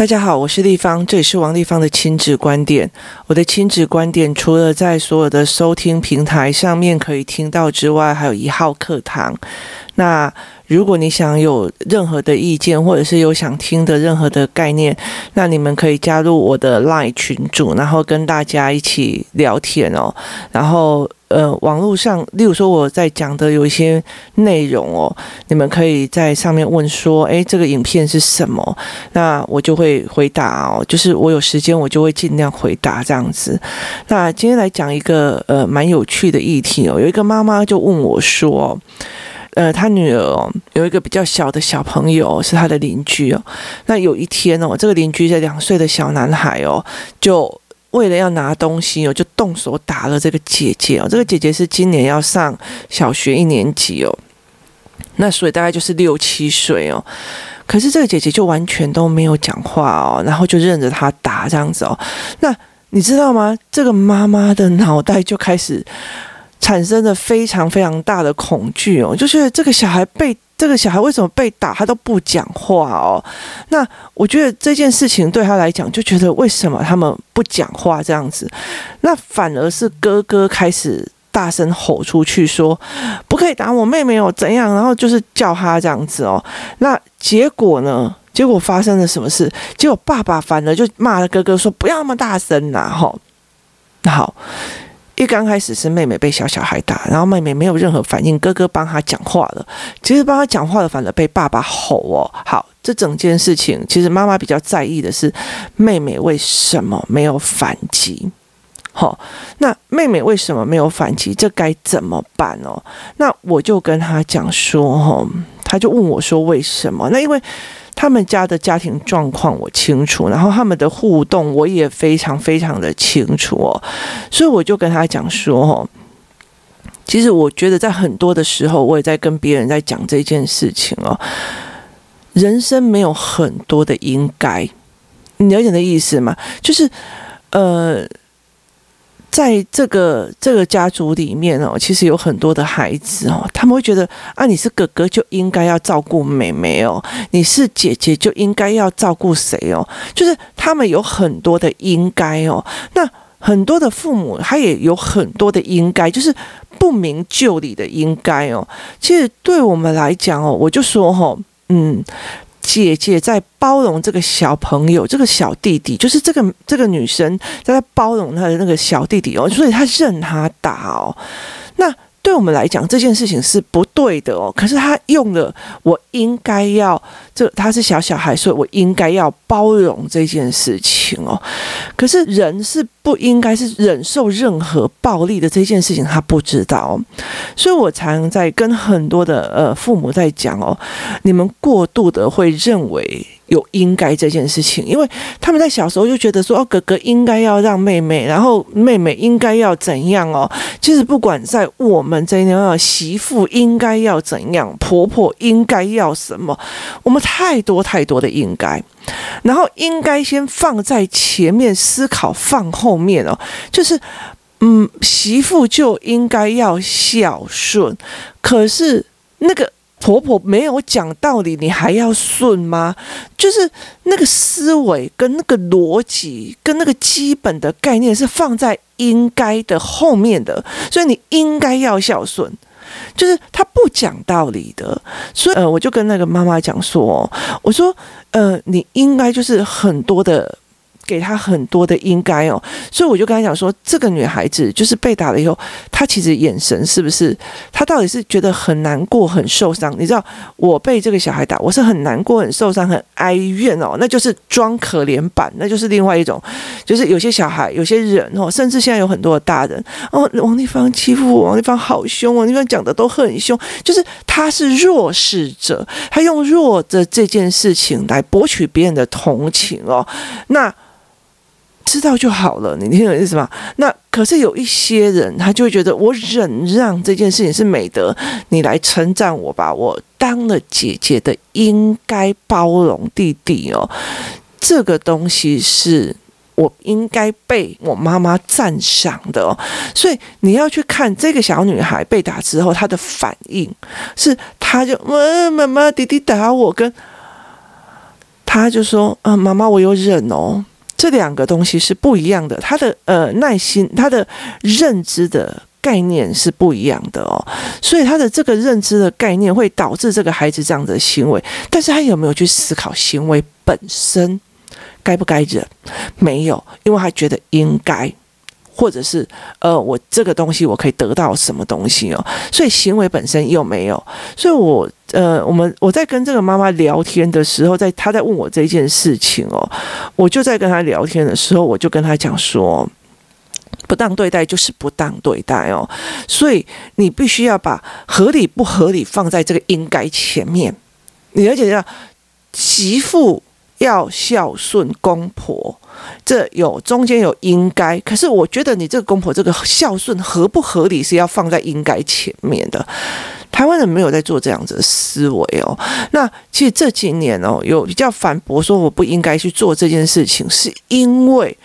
大家好，我是立方，这里是王立方的亲子观点。我的亲子观点除了在所有的收听平台上面可以听到之外，还有一号课堂。那如果你想有任何的意见，或者是有想听的任何的概念，那你们可以加入我的 LINE 群组，然后跟大家一起聊天哦。然后。呃，网络上，例如说我在讲的有一些内容哦，你们可以在上面问说，诶，这个影片是什么？那我就会回答哦，就是我有时间我就会尽量回答这样子。那今天来讲一个呃蛮有趣的议题哦，有一个妈妈就问我说，呃，他女儿哦有一个比较小的小朋友是他的邻居哦，那有一天哦，这个邻居在两岁的小男孩哦，就。为了要拿东西哦，就动手打了这个姐姐哦。这个姐姐是今年要上小学一年级哦，那所以大概就是六七岁哦。可是这个姐姐就完全都没有讲话哦，然后就任着他打这样子哦。那你知道吗？这个妈妈的脑袋就开始产生了非常非常大的恐惧哦，就是这个小孩被。这个小孩为什么被打，他都不讲话哦？那我觉得这件事情对他来讲，就觉得为什么他们不讲话这样子？那反而是哥哥开始大声吼出去说：“不可以打我妹妹哦，怎样？”然后就是叫他这样子哦。那结果呢？结果发生了什么事？结果爸爸反而就骂了哥哥说：“不要那么大声呐！”吼，那好一刚开始是妹妹被小小孩打，然后妹妹没有任何反应，哥哥帮她讲话了。其实帮她讲话了，反而被爸爸吼哦。好，这整件事情其实妈妈比较在意的是妹妹为什么没有反击。好，那妹妹为什么没有反击？这该怎么办哦？那我就跟她讲说，哦，他就问我说为什么？那因为。他们家的家庭状况我清楚，然后他们的互动我也非常非常的清楚哦，所以我就跟他讲说哦，其实我觉得在很多的时候，我也在跟别人在讲这件事情哦，人生没有很多的应该，你了解的意思吗？就是呃。在这个这个家族里面哦，其实有很多的孩子哦，他们会觉得啊，你是哥哥就应该要照顾妹妹哦，你是姐姐就应该要照顾谁哦，就是他们有很多的应该哦。那很多的父母他也有很多的应该，就是不明就里的应该哦。其实对我们来讲哦，我就说哦，嗯。姐姐在包容这个小朋友，这个小弟弟，就是这个这个女生在包容她的那个小弟弟哦，所以她任他打哦，那。对我们来讲，这件事情是不对的哦。可是她用了，我应该要这，她是小小孩，所以我应该要包容这件事情哦。可是人是不应该是忍受任何暴力的这件事情，他不知道。所以我常在跟很多的呃父母在讲哦，你们过度的会认为。有应该这件事情，因为他们在小时候就觉得说，哦，哥哥应该要让妹妹，然后妹妹应该要怎样哦。其实不管在我们这样，媳妇应该要怎样，婆婆应该要什么，我们太多太多的应该，然后应该先放在前面思考，放后后面哦。就是，嗯，媳妇就应该要孝顺，可是那个。婆婆没有讲道理，你还要顺吗？就是那个思维跟那个逻辑跟那个基本的概念是放在应该的后面的，所以你应该要孝顺，就是他不讲道理的。所以呃，我就跟那个妈妈讲说，我说呃，你应该就是很多的。给他很多的应该哦，所以我就跟他讲说，这个女孩子就是被打了以后，她其实眼神是不是？她到底是觉得很难过、很受伤？你知道，我被这个小孩打，我是很难过、很受伤、很哀怨哦，那就是装可怜版，那就是另外一种，就是有些小孩、有些人哦，甚至现在有很多的大人哦，王丽芳欺负我，王丽芳好凶，王丽芳讲的都很凶，就是他是弱势者，他用弱的这件事情来博取别人的同情哦，那。知道就好了，你听懂意思吗？那可是有一些人，他就会觉得我忍让这件事情是美德，你来称赞我吧，我当了姐姐的应该包容弟弟哦，这个东西是我应该被我妈妈赞赏的哦，所以你要去看这个小女孩被打之后，她的反应是，她就妈妈妈弟弟打我跟。她就说：“嗯、呃，妈妈，我有忍哦。”这两个东西是不一样的，他的呃耐心，他的认知的概念是不一样的哦。所以他的这个认知的概念会导致这个孩子这样的行为，但是他有没有去思考行为本身该不该忍？没有，因为他觉得应该。或者是呃，我这个东西我可以得到什么东西哦？所以行为本身又没有，所以我呃，我们我在跟这个妈妈聊天的时候，在她在问我这件事情哦，我就在跟她聊天的时候，我就跟她讲说，不当对待就是不当对待哦，所以你必须要把合理不合理放在这个应该前面，你而且要媳妇。要孝顺公婆，这有中间有应该，可是我觉得你这个公婆这个孝顺合不合理是要放在应该前面的。台湾人没有在做这样子的思维哦。那其实这几年哦，有比较反驳说我不应该去做这件事情，是因为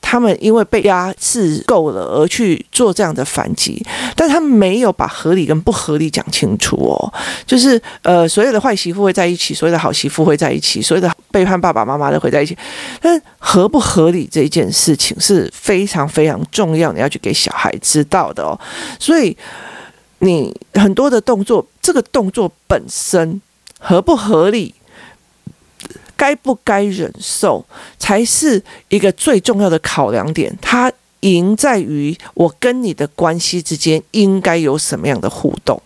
他们因为被压制够了而去做这样的反击，但他没有把合理跟不合理讲清楚哦。就是呃，所有的坏媳妇会在一起，所有的好媳妇会在一起，所有的背叛爸爸妈妈的会在一起，但合不合理这件事情是非常非常重要，你要去给小孩知道的哦。所以。你很多的动作，这个动作本身合不合理，该不该忍受，才是一个最重要的考量点。它赢在于我跟你的关系之间应该有什么样的互动。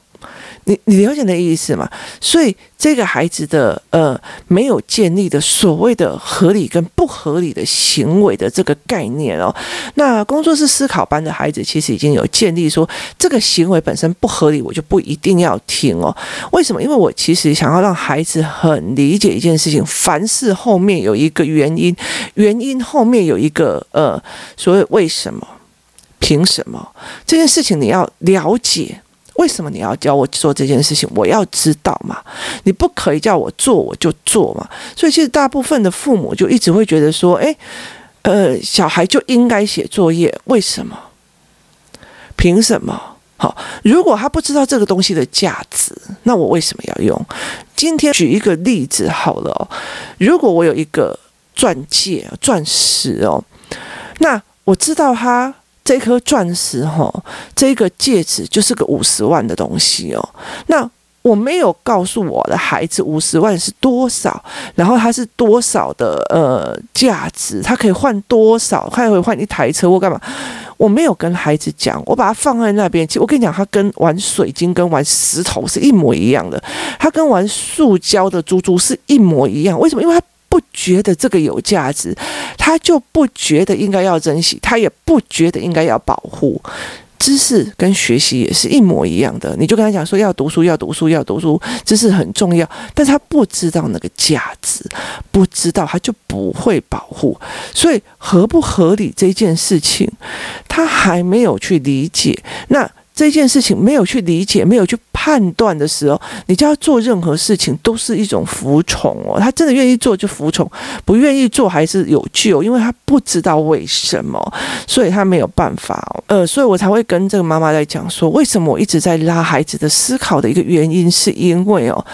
你你了解的意思吗？所以这个孩子的呃没有建立的所谓的合理跟不合理的行为的这个概念哦，那工作室思考班的孩子其实已经有建立说这个行为本身不合理，我就不一定要听哦。为什么？因为我其实想要让孩子很理解一件事情，凡事后面有一个原因，原因后面有一个呃所谓为什么、凭什么这件事情你要了解。为什么你要教我做这件事情？我要知道嘛，你不可以叫我做我就做嘛。所以其实大部分的父母就一直会觉得说，诶，呃，小孩就应该写作业，为什么？凭什么？好，如果他不知道这个东西的价值，那我为什么要用？今天举一个例子好了，如果我有一个钻戒、钻石哦，那我知道他。这颗钻石哈，这个戒指就是个五十万的东西哦。那我没有告诉我的孩子五十万是多少，然后它是多少的呃价值，它可以换多少，它可以换一台车或干嘛？我没有跟孩子讲，我把它放在那边。其实我跟你讲，它跟玩水晶跟玩石头是一模一样的，它跟玩塑胶的珠珠是一模一样。为什么？因为它。不觉得这个有价值，他就不觉得应该要珍惜，他也不觉得应该要保护。知识跟学习也是一模一样的，你就跟他讲说要读书，要读书，要读书，知识很重要，但是他不知道那个价值，不知道他就不会保护。所以合不合理这件事情，他还没有去理解。那。这件事情没有去理解，没有去判断的时候，你就要做任何事情都是一种服从哦。他真的愿意做就服从，不愿意做还是有救，因为他不知道为什么，所以他没有办法哦。呃，所以我才会跟这个妈妈在讲说，为什么我一直在拉孩子的思考的一个原因，是因为哦，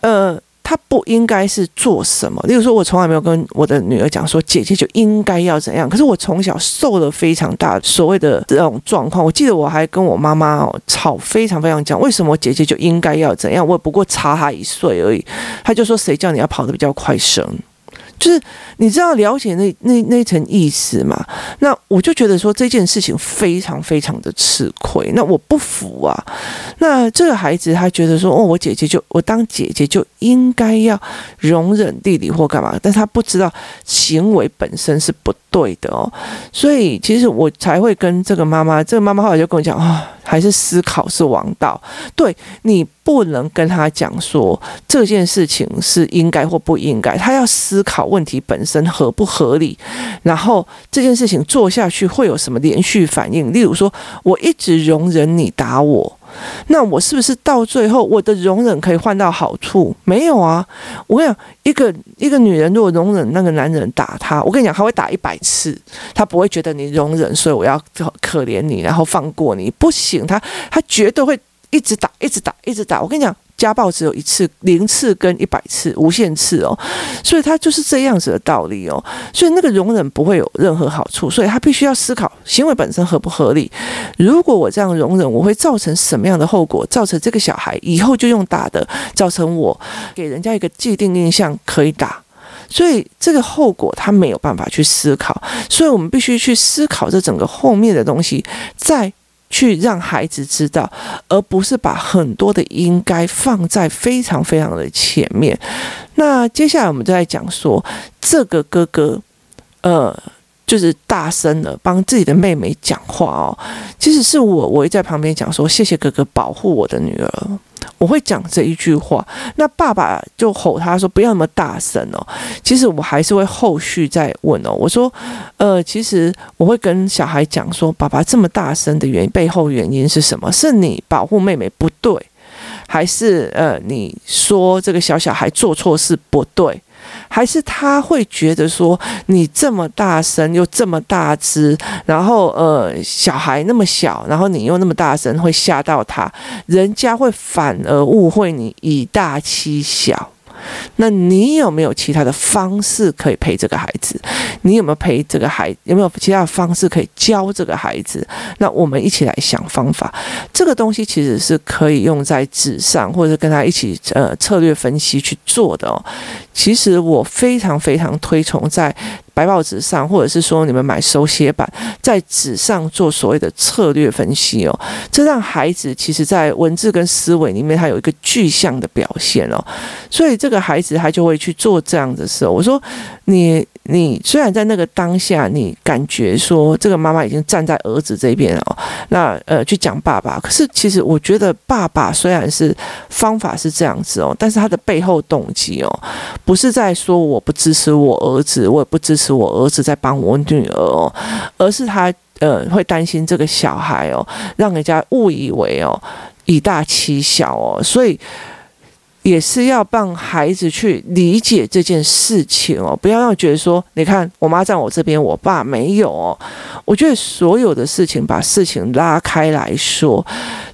呃。他不应该是做什么？例如说，我从来没有跟我的女儿讲说，姐姐就应该要怎样。可是我从小受了非常大所谓的这种状况。我记得我还跟我妈妈哦吵非常非常讲，为什么姐姐就应该要怎样？我不过差她一岁而已。她就说，谁叫你要跑得比较快生？就是你知道了解那那那层意思嘛？那我就觉得说这件事情非常非常的吃亏。那我不服啊。那这个孩子他觉得说哦，我姐姐就我当姐姐就应该要容忍弟弟或干嘛，但他不知道行为本身是不对的哦。所以其实我才会跟这个妈妈，这个妈妈后来就跟我讲啊。还是思考是王道，对，你不能跟他讲说这件事情是应该或不应该，他要思考问题本身合不合理，然后这件事情做下去会有什么连续反应。例如说，我一直容忍你打我。那我是不是到最后我的容忍可以换到好处？没有啊！我跟你讲，一个一个女人如果容忍那个男人打她，我跟你讲，她会打一百次，她不会觉得你容忍，所以我要可怜你，然后放过你，不行，她她绝对会一直打，一直打，一直打。我跟你讲，家暴只有一次、零次跟一百次、无限次哦，所以他就是这样子的道理哦。所以那个容忍不会有任何好处，所以他必须要思考行为本身合不合理。如果我这样容忍，我会造成什么样的后果？造成这个小孩以后就用打的，造成我给人家一个既定印象可以打，所以这个后果他没有办法去思考，所以我们必须去思考这整个后面的东西，再去让孩子知道，而不是把很多的应该放在非常非常的前面。那接下来我们就在讲说，这个哥哥，呃。就是大声的帮自己的妹妹讲话哦，即使是我，我也在旁边讲说，谢谢哥哥保护我的女儿，我会讲这一句话。那爸爸就吼他说不要那么大声哦。其实我还是会后续再问哦，我说，呃，其实我会跟小孩讲说，爸爸这么大声的原因背后原因是什么？是你保护妹妹不对，还是呃你说这个小小孩做错事不对？还是他会觉得说，你这么大声又这么大只，然后呃小孩那么小，然后你又那么大声，会吓到他，人家会反而误会你以大欺小。那你有没有其他的方式可以陪这个孩子？你有没有陪这个孩？有没有其他的方式可以教这个孩子？那我们一起来想方法。这个东西其实是可以用在纸上，或者跟他一起呃策略分析去做的哦。其实我非常非常推崇在。白报纸上，或者是说你们买手写板，在纸上做所谓的策略分析哦，这让孩子其实在文字跟思维里面，他有一个具象的表现哦，所以这个孩子他就会去做这样的事。我说你。你虽然在那个当下，你感觉说这个妈妈已经站在儿子这边哦，那呃去讲爸爸，可是其实我觉得爸爸虽然是方法是这样子哦，但是他的背后动机哦，不是在说我不支持我儿子，我也不支持我儿子在帮我女儿哦，而是他呃会担心这个小孩哦，让人家误以为哦以大欺小哦，所以。也是要帮孩子去理解这件事情哦，不要让觉得说，你看我妈在我这边，我爸没有哦。我觉得所有的事情，把事情拉开来说，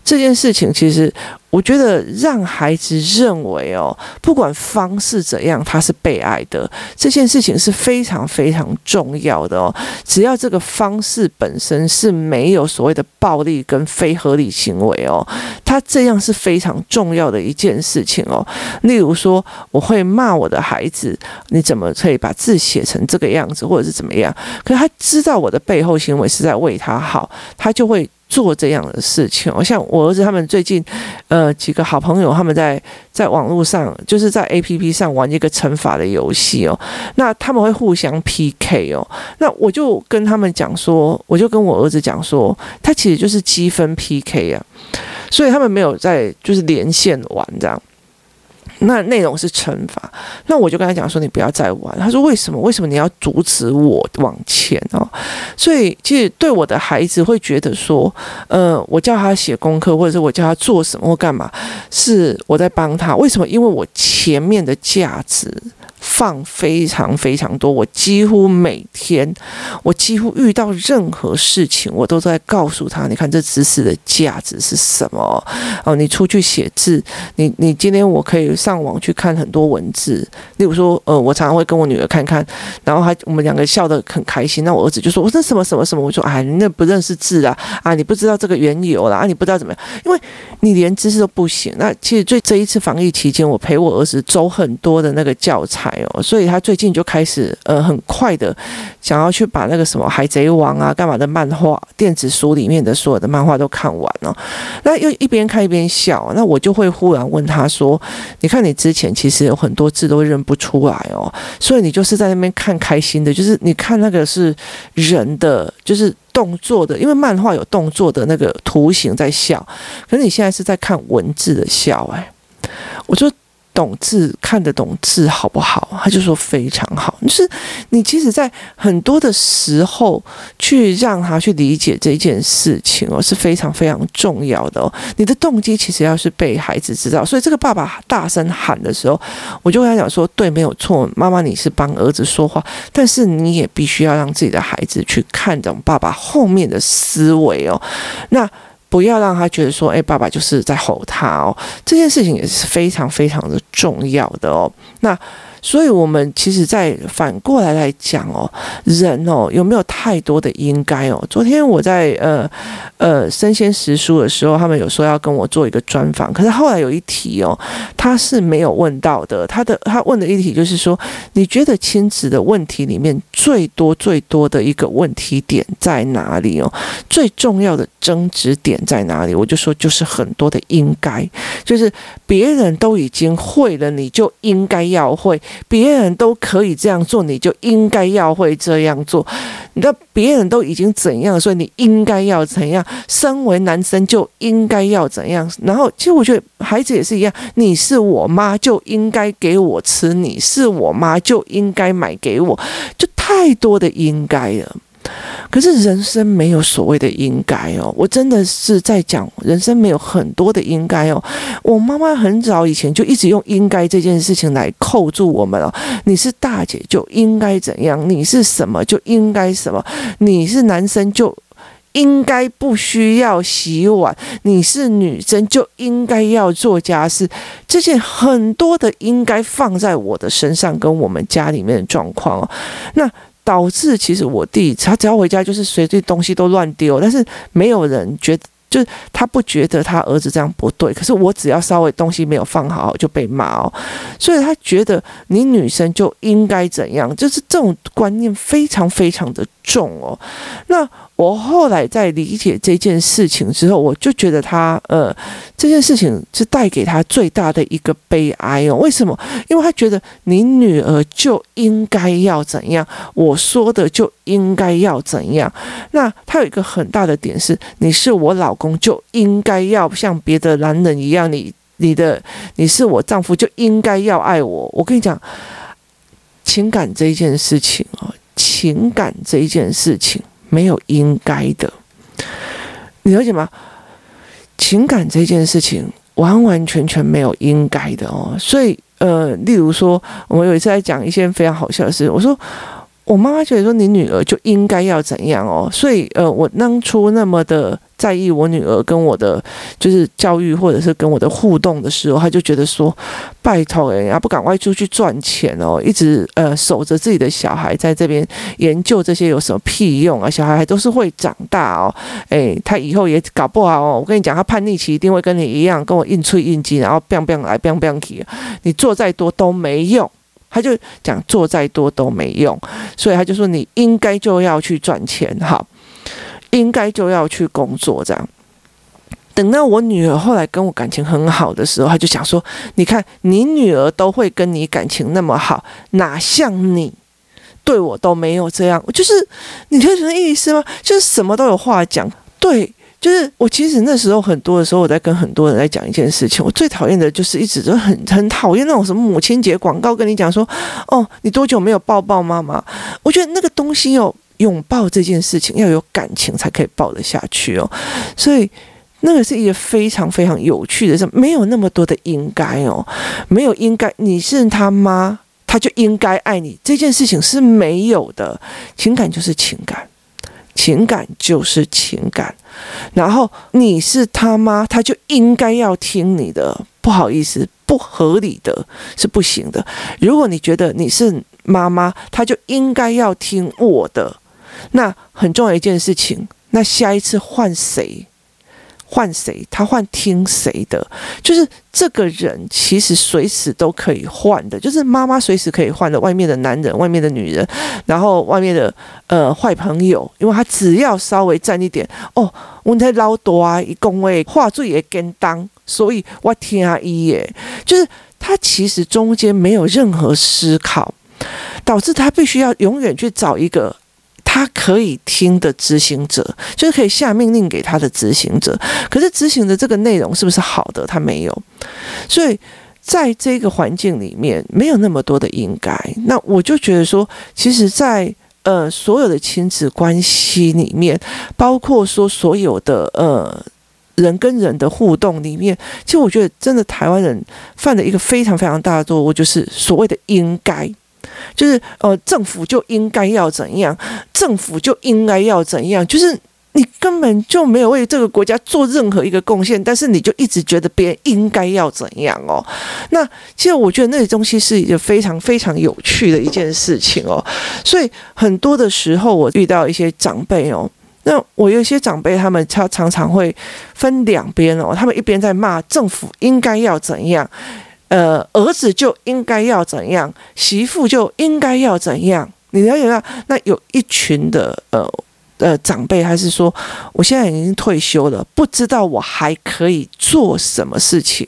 这件事情其实。我觉得让孩子认为哦，不管方式怎样，他是被爱的，这件事情是非常非常重要的哦。只要这个方式本身是没有所谓的暴力跟非合理行为哦，他这样是非常重要的一件事情哦。例如说，我会骂我的孩子，你怎么可以把字写成这个样子，或者是怎么样？可是他知道我的背后行为是在为他好，他就会。做这样的事情，我像我儿子他们最近，呃，几个好朋友他们在在网络上，就是在 APP 上玩一个惩罚的游戏哦。那他们会互相 PK 哦。那我就跟他们讲说，我就跟我儿子讲说，他其实就是积分 PK 啊。所以他们没有在就是连线玩这样。那内容是惩罚，那我就跟他讲说，你不要再玩。他说为什么？为什么你要阻止我往前哦？所以其实对我的孩子会觉得说，呃，我叫他写功课，或者是我叫他做什么或干嘛，是我在帮他。为什么？因为我前面的价值。放非常非常多，我几乎每天，我几乎遇到任何事情，我都在告诉他，你看这知识的价值是什么？哦，你出去写字，你你今天我可以上网去看很多文字，例如说，呃，我常常会跟我女儿看看，然后还我们两个笑得很开心。那我儿子就说，我说什么什么什么？我说，哎，你那不认识字啊，啊，你不知道这个缘由啦，啊，你不知道怎么样，因为你连知识都不行。那其实最这一次防疫期间，我陪我儿子走很多的那个教材。所以他最近就开始呃很快的想要去把那个什么海贼王啊干嘛的漫画电子书里面的所有的漫画都看完了，那又一边看一边笑，那我就会忽然问他说：“你看你之前其实有很多字都认不出来哦，所以你就是在那边看开心的，就是你看那个是人的，就是动作的，因为漫画有动作的那个图形在笑，可是你现在是在看文字的笑，哎，我说。”懂字看得懂字好不好？他就说非常好。就是你其实，在很多的时候去让他去理解这件事情哦，是非常非常重要的哦。你的动机其实要是被孩子知道，所以这个爸爸大声喊的时候，我就跟他讲说：对，没有错，妈妈你是帮儿子说话，但是你也必须要让自己的孩子去看懂爸爸后面的思维哦。那。不要让他觉得说，哎，爸爸就是在吼他哦。这件事情也是非常非常的重要的哦。那。所以，我们其实，在反过来来讲哦，人哦，有没有太多的应该哦？昨天我在呃呃生鲜时书的时候，他们有说要跟我做一个专访，可是后来有一题哦，他是没有问到的。他的他问的一题就是说，你觉得亲子的问题里面最多最多的一个问题点在哪里哦？最重要的争执点在哪里？我就说，就是很多的应该，就是别人都已经会了，你就应该要会。别人都可以这样做，你就应该要会这样做。你知道别人都已经怎样，所以你应该要怎样。身为男生就应该要怎样。然后，其实我觉得孩子也是一样。你是我妈，就应该给我吃；你是我妈，就应该买给我。就太多的应该了。可是人生没有所谓的应该哦，我真的是在讲人生没有很多的应该哦。我妈妈很早以前就一直用应该这件事情来扣住我们了。你是大姐就应该怎样，你是什么就应该什么，你是男生就应该不需要洗碗，你是女生就应该要做家事。这件很多的应该放在我的身上，跟我们家里面的状况哦，那。导致其实我弟他只要回家就是随地东西都乱丢，但是没有人觉得，就是他不觉得他儿子这样不对。可是我只要稍微东西没有放好就被骂哦，所以他觉得你女生就应该怎样，就是这种观念非常非常的重哦。那。我后来在理解这件事情之后，我就觉得他呃，这件事情是带给他最大的一个悲哀哦。为什么？因为他觉得你女儿就应该要怎样，我说的就应该要怎样。那他有一个很大的点是，你是我老公就应该要像别的男人一样，你你的你是我丈夫就应该要爱我。我跟你讲，情感这一件事情哦，情感这一件事情。没有应该的，你了解吗？情感这件事情完完全全没有应该的哦。所以，呃，例如说，我有一次在讲一些非常好笑的事，我说。我妈妈觉得说，你女儿就应该要怎样哦，所以呃，我当初那么的在意我女儿跟我的就是教育或者是跟我的互动的时候，她就觉得说，拜托人家不赶快出去赚钱哦，一直呃守着自己的小孩在这边研究这些有什么屁用啊？小孩还都是会长大哦，诶，他以后也搞不好哦。我跟你讲，他叛逆期一定会跟你一样，跟我硬吹硬挤，然后 biang bang 来 biang bang 去，你做再多都没用。他就讲做再多都没用，所以他就说你应该就要去赚钱，好，应该就要去工作，这样。等到我女儿后来跟我感情很好的时候，他就想说：你看你女儿都会跟你感情那么好，哪像你对我都没有这样？就是你听什么意思吗？就是什么都有话讲，对。就是我其实那时候很多的时候，我在跟很多人在讲一件事情。我最讨厌的就是一直都很很讨厌那种什么母亲节广告，跟你讲说，哦，你多久没有抱抱妈妈？我觉得那个东西哦，拥抱这件事情要有感情才可以抱得下去哦。所以那个是一个非常非常有趣的事，没有那么多的应该哦，没有应该，你是他妈，他就应该爱你，这件事情是没有的。情感就是情感。情感就是情感，然后你是他妈，他就应该要听你的。不好意思，不合理的是不行的。如果你觉得你是妈妈，他就应该要听我的。那很重要一件事情，那下一次换谁？换谁？他换听谁的？就是这个人其实随时都可以换的，就是妈妈随时可以换的。外面的男人，外面的女人，然后外面的呃坏朋友，因为他只要稍微站一点哦，我太老多啊，一公位话最也跟当，所以我听阿姨耶，就是他其实中间没有任何思考，导致他必须要永远去找一个。他可以听的执行者，就是可以下命令给他的执行者。可是执行的这个内容是不是好的？他没有。所以在这个环境里面，没有那么多的应该。那我就觉得说，其实在，呃所有的亲子关系里面，包括说所有的呃人跟人的互动里面，其实我觉得真的台湾人犯了一个非常非常大的错误，就是所谓的应该。就是呃，政府就应该要怎样，政府就应该要怎样，就是你根本就没有为这个国家做任何一个贡献，但是你就一直觉得别人应该要怎样哦？那其实我觉得那些东西是一个非常非常有趣的一件事情哦。所以很多的时候，我遇到一些长辈哦，那我有一些长辈，他们他常常会分两边哦，他们一边在骂政府应该要怎样，呃，儿子就应该要怎样，媳妇就应该要怎样。你了解到，那有一群的呃。呃，长辈还是说，我现在已经退休了，不知道我还可以做什么事情，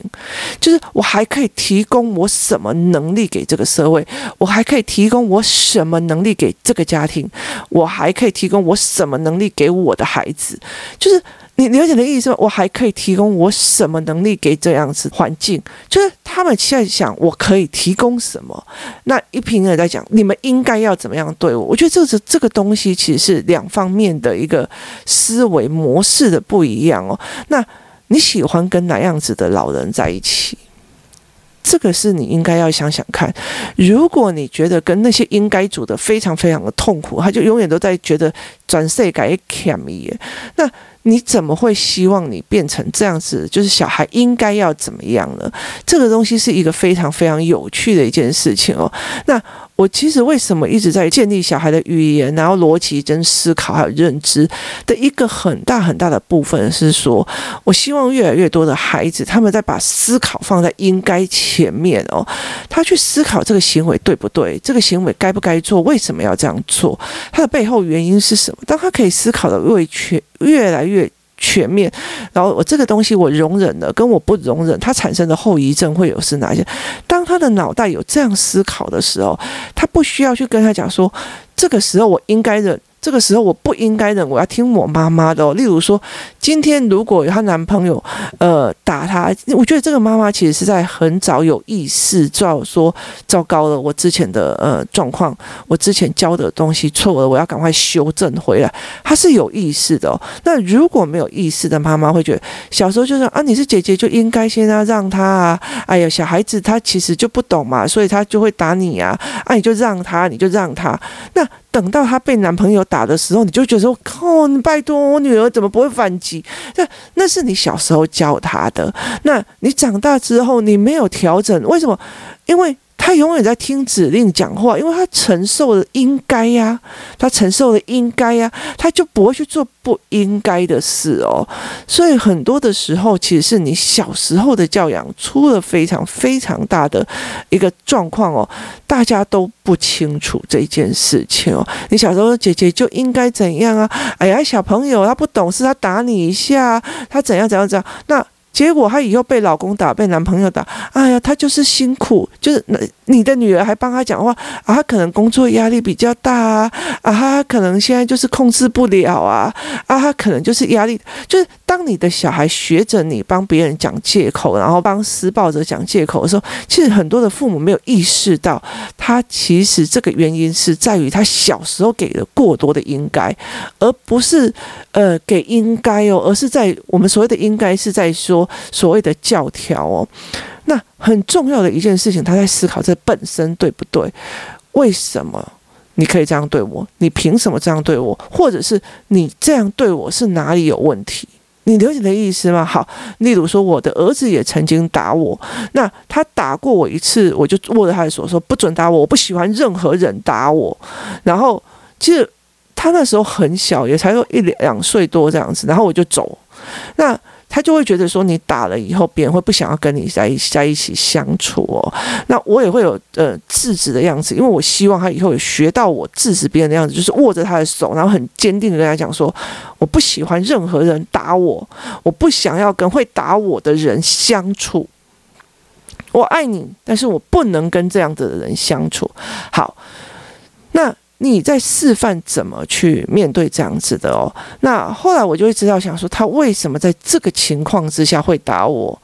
就是我还可以提供我什么能力给这个社会，我还可以提供我什么能力给这个家庭，我还可以提供我什么能力给我的孩子，就是。你了解的意思吗？我还可以提供我什么能力给这样子环境？就是他们现在想，我可以提供什么？那一平人在讲，你们应该要怎么样对我？我觉得这是这个东西其实是两方面的一个思维模式的不一样哦。那你喜欢跟哪样子的老人在一起？这个是你应该要想想看。如果你觉得跟那些应该组的非常非常的痛苦，他就永远都在觉得转世改欠伊，那。你怎么会希望你变成这样子？就是小孩应该要怎么样呢？这个东西是一个非常非常有趣的一件事情哦。那我其实为什么一直在建立小孩的语言，然后逻辑跟思考还有认知的一个很大很大的部分是说，我希望越来越多的孩子他们在把思考放在应该前面哦，他去思考这个行为对不对？这个行为该不该做？为什么要这样做？他的背后原因是什么？当他可以思考的越全越来越全面，然后我这个东西我容忍了，跟我不容忍，它产生的后遗症会有是哪些？当他的脑袋有这样思考的时候，他不需要去跟他讲说，这个时候我应该忍。这个时候我不应该的，我要听我妈妈的。例如说，今天如果有她男朋友呃打她，我觉得这个妈妈其实是在很早有意识，知道说糟糕了，我之前的呃状况，我之前教的东西错了，我要赶快修正回来。她是有意识的。那如果没有意识的妈妈会觉得，小时候就是啊，你是姐姐就应该先要让她啊。哎呀，小孩子他其实就不懂嘛，所以他就会打你啊。啊，你就让他，你就让他。那。等到她被男朋友打的时候，你就觉得说：“靠，你拜托我女儿怎么不会反击？”那那是你小时候教她的。那你长大之后，你没有调整，为什么？因为。他永远在听指令讲话，因为他承受了应该呀，他承受了应该呀，他就不会去做不应该的事哦。所以很多的时候，其实是你小时候的教养出了非常非常大的一个状况哦，大家都不清楚这件事情哦。你小时候姐姐就应该怎样啊？哎呀，小朋友他不懂事，他打你一下，他怎样怎样怎样那。结果她以后被老公打，被男朋友打，哎呀，她就是辛苦，就是那你的女儿还帮她讲话啊，她可能工作压力比较大啊，啊，她可能现在就是控制不了啊，啊，她可能就是压力，就是当你的小孩学着你帮别人讲借口，然后帮施暴者讲借口的时候，其实很多的父母没有意识到，他其实这个原因是在于他小时候给了过多的应该，而不是呃给应该哦，而是在我们所谓的应该是在说。所谓的教条哦，那很重要的一件事情，他在思考这本身对不对？为什么你可以这样对我？你凭什么这样对我？或者是你这样对我是哪里有问题？你了解的意思吗？好，例如说我的儿子也曾经打我，那他打过我一次，我就握着他的手说不准打我，我不喜欢任何人打我。然后其实他那时候很小，也才有一两岁多这样子，然后我就走。那他就会觉得说，你打了以后，别人会不想要跟你在一在一起相处哦。那我也会有呃制止的样子，因为我希望他以后有学到我制止别人的样子，就是握着他的手，然后很坚定的跟他讲说，我不喜欢任何人打我，我不想要跟会打我的人相处。我爱你，但是我不能跟这样子的人相处。好，那。你在示范怎么去面对这样子的哦？那后来我就会知道，想说他为什么在这个情况之下会打我？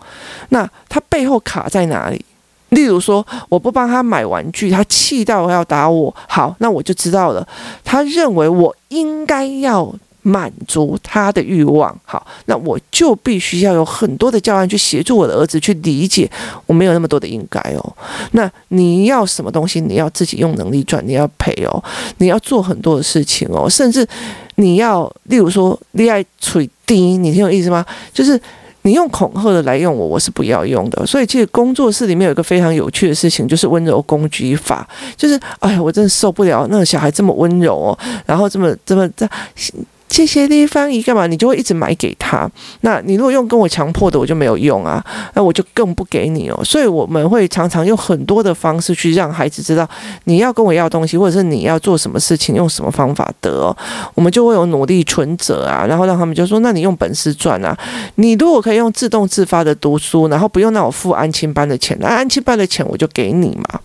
那他背后卡在哪里？例如说，我不帮他买玩具，他气到要打我。好，那我就知道了，他认为我应该要。满足他的欲望，好，那我就必须要有很多的教案去协助我的儿子去理解，我没有那么多的应该哦。那你要什么东西，你要自己用能力赚，你要赔哦，你要做很多的事情哦，甚至你要，例如说，恋爱垂低，你听我意思吗？就是。你用恐吓的来用我，我是不要用的。所以，其实工作室里面有一个非常有趣的事情，就是温柔攻击法。就是，哎呀，我真的受不了那个小孩这么温柔哦，然后这么这么这。谢谢丽芳姨，干嘛你就会一直买给他？那你如果用跟我强迫的，我就没有用啊，那我就更不给你哦。所以我们会常常用很多的方式去让孩子知道，你要跟我要东西，或者是你要做什么事情，用什么方法得。我们就会有努力存折啊，然后让他们就说，那你用本事赚啊。你如果可以用自动自发的读书，然后不用让我付安亲班的钱，那安亲班的钱我就给你嘛。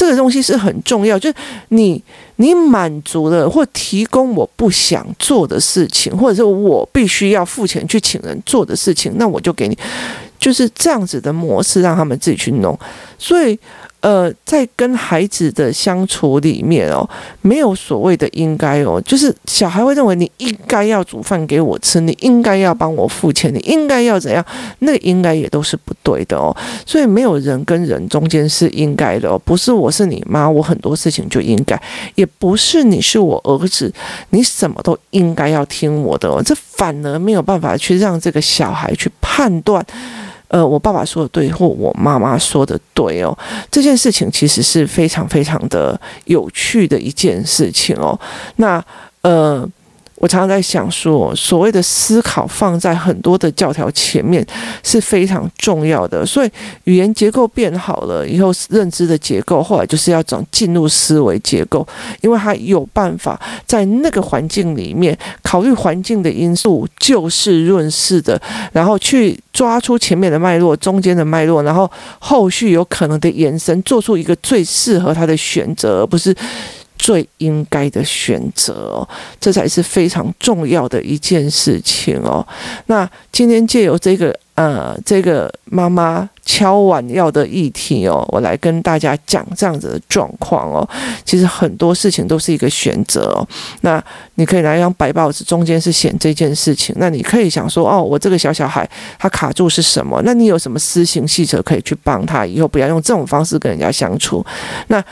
这个东西是很重要，就是你你满足了或提供我不想做的事情，或者是我必须要付钱去请人做的事情，那我就给你，就是这样子的模式，让他们自己去弄。所以。呃，在跟孩子的相处里面哦，没有所谓的应该哦，就是小孩会认为你应该要煮饭给我吃，你应该要帮我付钱，你应该要怎样，那应该也都是不对的哦。所以没有人跟人中间是应该的哦，不是我是你妈，我很多事情就应该，也不是你是我儿子，你什么都应该要听我的哦，这反而没有办法去让这个小孩去判断。呃，我爸爸说的对，或我妈妈说的对哦，这件事情其实是非常非常的有趣的一件事情哦。那呃。我常常在想说，所谓的思考放在很多的教条前面是非常重要的。所以语言结构变好了以后，认知的结构后来就是要讲进入思维结构，因为他有办法在那个环境里面考虑环境的因素，就事论事的，然后去抓出前面的脉络、中间的脉络，然后后续有可能的延伸，做出一个最适合他的选择，而不是。最应该的选择，这才是非常重要的一件事情哦。那今天借由这个呃这个妈妈敲碗要的议题哦，我来跟大家讲这样子的状况哦。其实很多事情都是一个选择哦。那你可以拿一张白报纸，中间是写这件事情。那你可以想说哦，我这个小小孩他卡住是什么？那你有什么私行细则可以去帮他？以后不要用这种方式跟人家相处。那。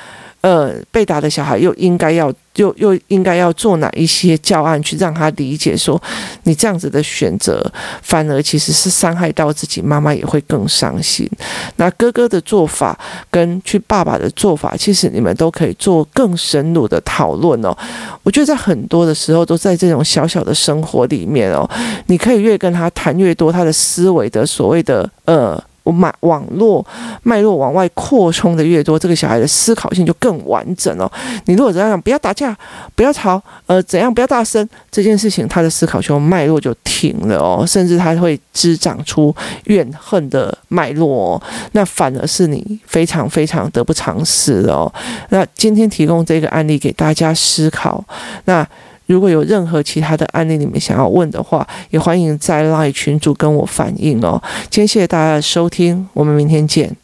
呃，被打的小孩又应该要又又应该要做哪一些教案去让他理解说，你这样子的选择反而其实是伤害到自己，妈妈也会更伤心。那哥哥的做法跟去爸爸的做法，其实你们都可以做更深入的讨论哦。我觉得在很多的时候都在这种小小的生活里面哦，你可以越跟他谈越多，他的思维的所谓的呃。脉网络脉络往外扩充的越多，这个小孩的思考性就更完整哦。你如果这样讲，不要打架，不要吵，呃，怎样不要大声，这件事情他的思考就脉络就停了哦，甚至他会滋长出怨恨的脉络哦。那反而是你非常非常得不偿失哦。那今天提供这个案例给大家思考，那。如果有任何其他的案例，你们想要问的话，也欢迎再来群主跟我反映哦。今天谢谢大家的收听，我们明天见。